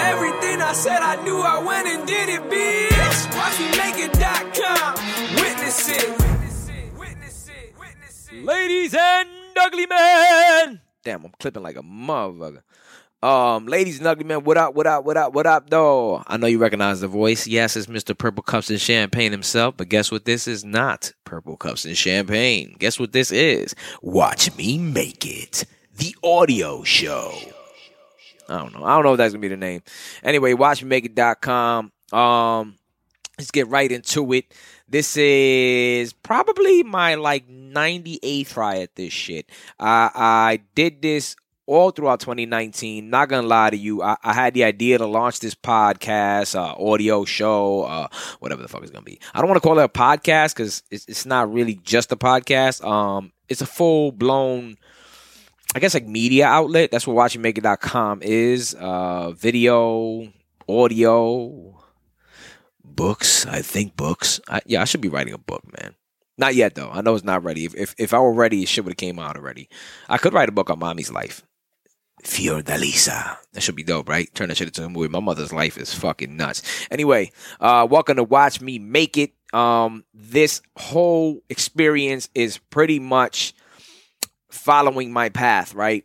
Everything I said I knew, I went and did it, bitch. WatchMeMakeIt.com. Witness it. Ladies and ugly men. Damn, I'm clipping like a motherfucker. Um, ladies and ugly men, what up, what up, what up, what up, though? I know you recognize the voice. Yes, it's Mr. Purple Cups and Champagne himself, but guess what this is not? Purple Cups and Champagne. Guess what this is? Watch me make it. The audio show. I don't know. I don't know if that's gonna be the name. Anyway, watchmemake.com. Um, let's get right into it. This is probably my like 98th try at this shit. I I did this all throughout 2019. Not gonna lie to you, I, I had the idea to launch this podcast, uh, audio show, uh, whatever the fuck it's gonna be. I don't want to call it a podcast because it's, it's not really just a podcast. Um, it's a full blown. I guess like media outlet. That's what WatchMeMakeIt.com is. Uh, video, audio, books. I think books. I, yeah, I should be writing a book, man. Not yet though. I know it's not ready. If if, if I were ready, it should have came out already. I could write a book on mommy's life. Fiordalisa. That should be dope, right? Turn that shit into a movie. My mother's life is fucking nuts. Anyway, uh, welcome to Watch Me Make It. Um, this whole experience is pretty much following my path, right?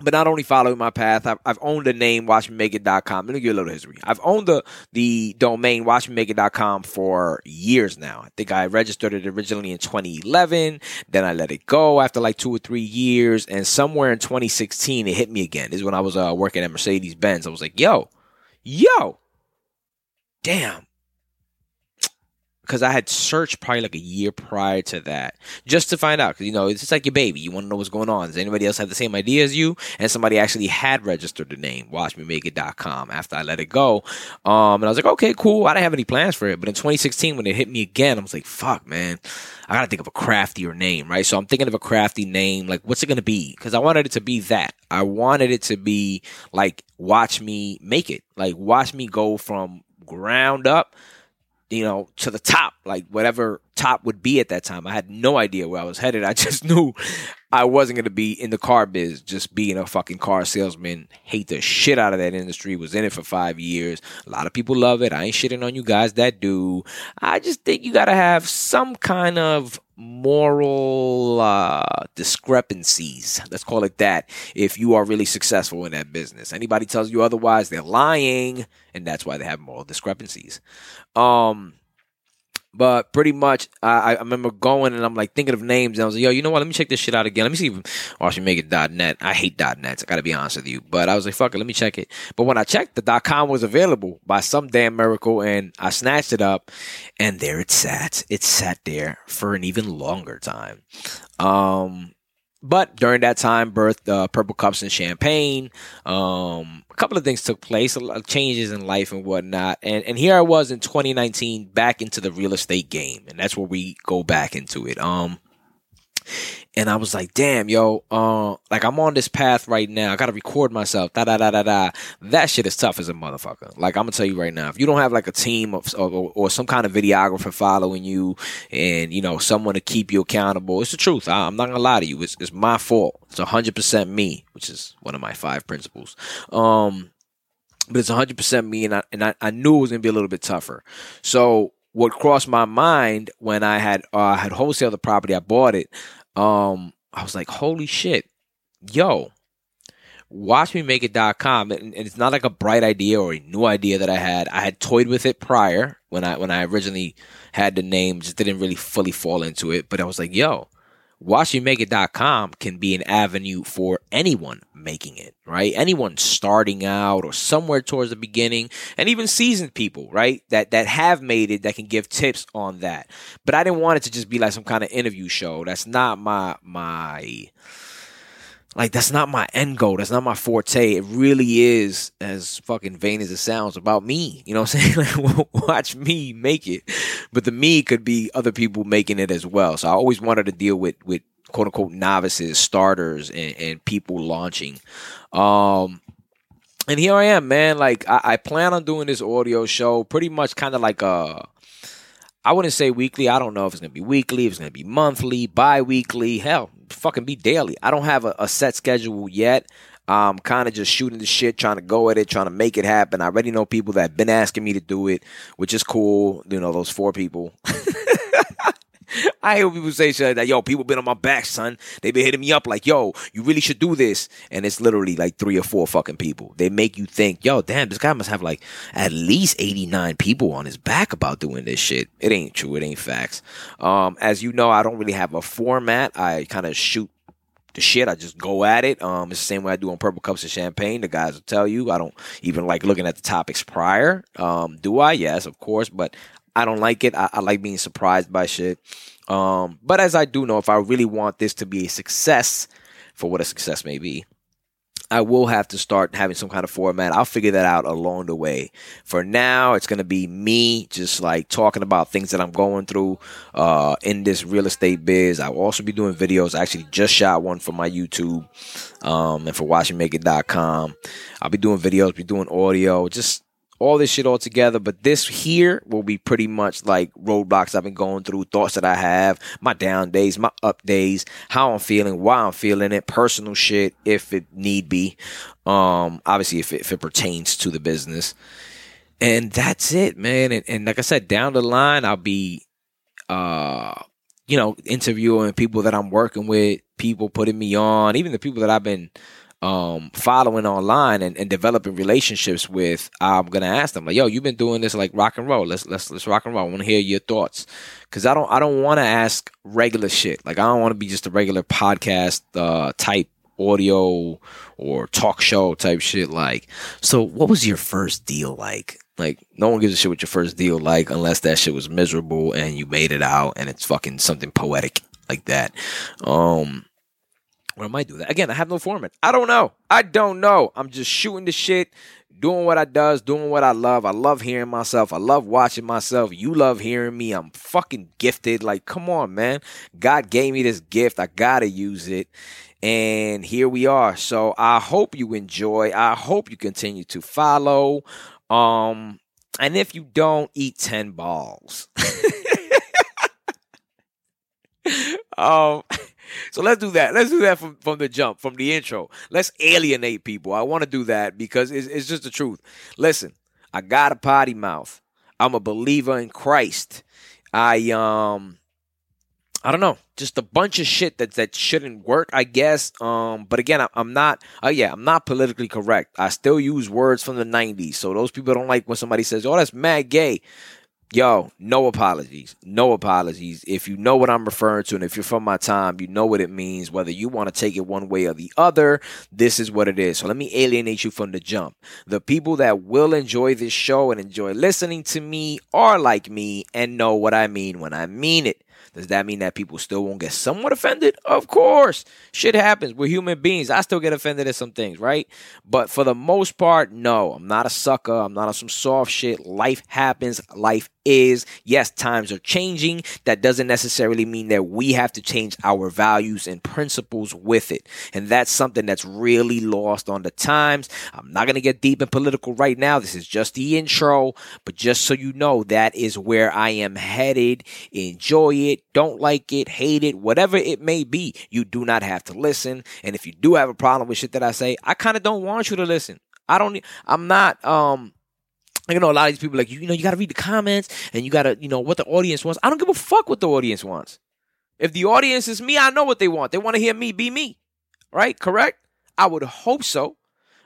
But not only following my path, I've, I've owned the name watchmemake.com. Let me give you a little history. I've owned the, the domain watchmemake.com for years now. I think I registered it originally in 2011. Then I let it go after like two or three years. And somewhere in 2016, it hit me again. This is when I was uh, working at Mercedes Benz. I was like, yo, yo, damn, because I had searched probably like a year prior to that just to find out. Because you know, it's just like your baby. You want to know what's going on. Does anybody else have the same idea as you? And somebody actually had registered the name WatchMeMakeIt.com after I let it go. Um, and I was like, okay, cool. I didn't have any plans for it. But in 2016, when it hit me again, I was like, fuck, man. I gotta think of a craftier name, right? So I'm thinking of a crafty name. Like, what's it gonna be? Because I wanted it to be that. I wanted it to be like, watch me make it. Like, watch me go from ground up you know, to the top, like whatever top would be at that time. I had no idea where I was headed. I just knew I wasn't going to be in the car biz, just being a fucking car salesman. Hate the shit out of that industry. Was in it for five years. A lot of people love it. I ain't shitting on you guys that do. I just think you got to have some kind of moral uh, discrepancies. Let's call it that. If you are really successful in that business, anybody tells you otherwise, they're lying, and that's why they have moral discrepancies. Um, but pretty much, I, I remember going and I'm like thinking of names. And I was like, yo, you know what? Let me check this shit out again. Let me see if I should make it .net. I hate .net. I gotta be honest with you. But I was like, fuck it, let me check it. But when I checked, the dot .com was available by some damn miracle, and I snatched it up, and there it sat. It sat there for an even longer time. Um, but during that time, birthed uh, Purple Cups and Champagne. Um, a couple of things took place, a lot of changes in life and whatnot. And and here I was in 2019, back into the real estate game, and that's where we go back into it. Um, and I was like, damn, yo, uh, like I'm on this path right now. I gotta record myself. Da da da da da. That shit is tough as a motherfucker. Like I'm gonna tell you right now, if you don't have like a team of or, or some kind of videographer following you, and you know someone to keep you accountable, it's the truth. I, am not gonna lie to you. It's it's my fault. It's hundred percent me, which is one of my five principles. Um, but it's hundred percent me, and I and I, I knew it was gonna be a little bit tougher. So what crossed my mind when I had uh, had wholesaled the property, I bought it. Um, I was like, holy shit, yo, WatchMeMakeIt.com. And, and it's not like a bright idea or a new idea that I had. I had toyed with it prior when I when I originally had the name, just didn't really fully fall into it. But I was like, yo, WatchMeMakeIt.com can be an avenue for anyone making it, right? Anyone starting out or somewhere towards the beginning and even seasoned people, right? That that have made it that can give tips on that. But I didn't want it to just be like some kind of interview show. That's not my my like that's not my end goal. That's not my forte. It really is, as fucking vain as it sounds, about me. You know what I'm saying? Like, watch me make it. But the me could be other people making it as well. So I always wanted to deal with with quote unquote novices, starters, and, and people launching. Um, and here I am, man. Like I, I plan on doing this audio show, pretty much kind of like a. I wouldn't say weekly. I don't know if it's gonna be weekly, if it's gonna be monthly, bi-weekly. Hell, fucking be daily. I don't have a, a set schedule yet. I'm kind of just shooting the shit, trying to go at it, trying to make it happen. I already know people that have been asking me to do it, which is cool. You know, those four people. I hear people say shit like, yo, people been on my back, son. They been hitting me up like, yo, you really should do this. And it's literally like three or four fucking people. They make you think, yo, damn, this guy must have like at least 89 people on his back about doing this shit. It ain't true. It ain't facts. Um, as you know, I don't really have a format. I kind of shoot the shit. I just go at it. Um, it's the same way I do on Purple Cups of Champagne. The guys will tell you I don't even like looking at the topics prior. Um, do I? Yes, of course, but I don't like it. I, I like being surprised by shit. Um, but as I do know, if I really want this to be a success, for what a success may be, I will have to start having some kind of format. I'll figure that out along the way. For now, it's going to be me just like talking about things that I'm going through uh, in this real estate biz. I'll also be doing videos. I actually just shot one for my YouTube um, and for WatchMeMakeIt.com. I'll be doing videos, be doing audio, just all this shit all together. But this here will be pretty much like roadblocks I've been going through, thoughts that I have, my down days, my up days, how I'm feeling, why I'm feeling it, personal shit if it need be. Um, obviously if it, if it pertains to the business. And that's it, man. And, and like I said, down the line, I'll be, uh, you know, interviewing people that I'm working with, people putting me on, even the people that I've been um, following online and, and developing relationships with, I'm gonna ask them like, "Yo, you've been doing this like rock and roll. Let's let's let's rock and roll. I want to hear your thoughts." Because I don't I don't want to ask regular shit. Like I don't want to be just a regular podcast uh, type audio or talk show type shit. Like, so what was your first deal like? Like, no one gives a shit what your first deal like unless that shit was miserable and you made it out and it's fucking something poetic like that. Um, or I might do that. Again, I have no format. I don't know. I don't know. I'm just shooting the shit, doing what I does, doing what I love. I love hearing myself. I love watching myself. You love hearing me. I'm fucking gifted. Like, come on, man. God gave me this gift. I gotta use it. And here we are. So I hope you enjoy. I hope you continue to follow. Um, and if you don't, eat 10 balls. um so let's do that. Let's do that from, from the jump, from the intro. Let's alienate people. I want to do that because it's, it's just the truth. Listen, I got a potty mouth. I'm a believer in Christ. I um I don't know, just a bunch of shit that that shouldn't work, I guess. Um, but again, I, am not. Uh, yeah, I'm not politically correct. I still use words from the '90s, so those people don't like when somebody says, "Oh, that's mad gay." Yo, no apologies. No apologies. If you know what I'm referring to, and if you're from my time, you know what it means. Whether you want to take it one way or the other, this is what it is. So let me alienate you from the jump. The people that will enjoy this show and enjoy listening to me are like me and know what I mean when I mean it. Does that mean that people still won't get somewhat offended? Of course. Shit happens. We're human beings. I still get offended at some things, right? But for the most part, no. I'm not a sucker. I'm not on some soft shit. Life happens. Life is yes, times are changing. That doesn't necessarily mean that we have to change our values and principles with it. And that's something that's really lost on the times. I'm not going to get deep in political right now. This is just the intro, but just so you know, that is where I am headed. Enjoy it, don't like it, hate it, whatever it may be. You do not have to listen. And if you do have a problem with shit that I say, I kind of don't want you to listen. I don't, I'm not, um, you know, a lot of these people like, you know, you got to read the comments and you got to, you know, what the audience wants. I don't give a fuck what the audience wants. If the audience is me, I know what they want. They want to hear me be me. Right? Correct? I would hope so.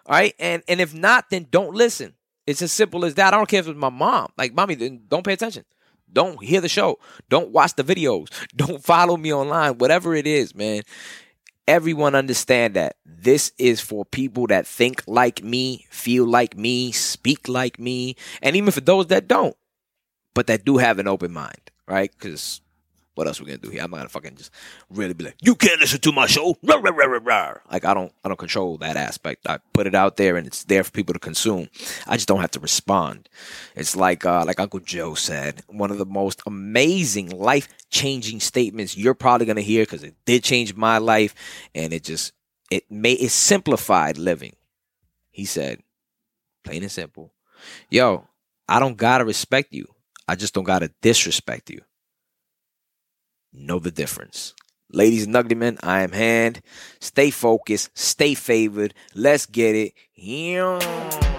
Right. And and if not, then don't listen. It's as simple as that. I don't care if it's my mom. Like, mommy, don't pay attention. Don't hear the show. Don't watch the videos. Don't follow me online. Whatever it is, man everyone understand that this is for people that think like me, feel like me, speak like me, and even for those that don't, but that do have an open mind, right? Because what else we gonna do here? I'm not gonna fucking just really be like, you can't listen to my show. Like I don't, I don't control that aspect. I put it out there and it's there for people to consume. I just don't have to respond. It's like, uh, like Uncle Joe said, one of the most amazing life changing statements you're probably gonna hear because it did change my life, and it just, it made it simplified living. He said, plain and simple, yo, I don't gotta respect you. I just don't gotta disrespect you know the difference. Ladies and uglymen, I am Hand. Stay focused, stay favored. Let's get it. Yeah.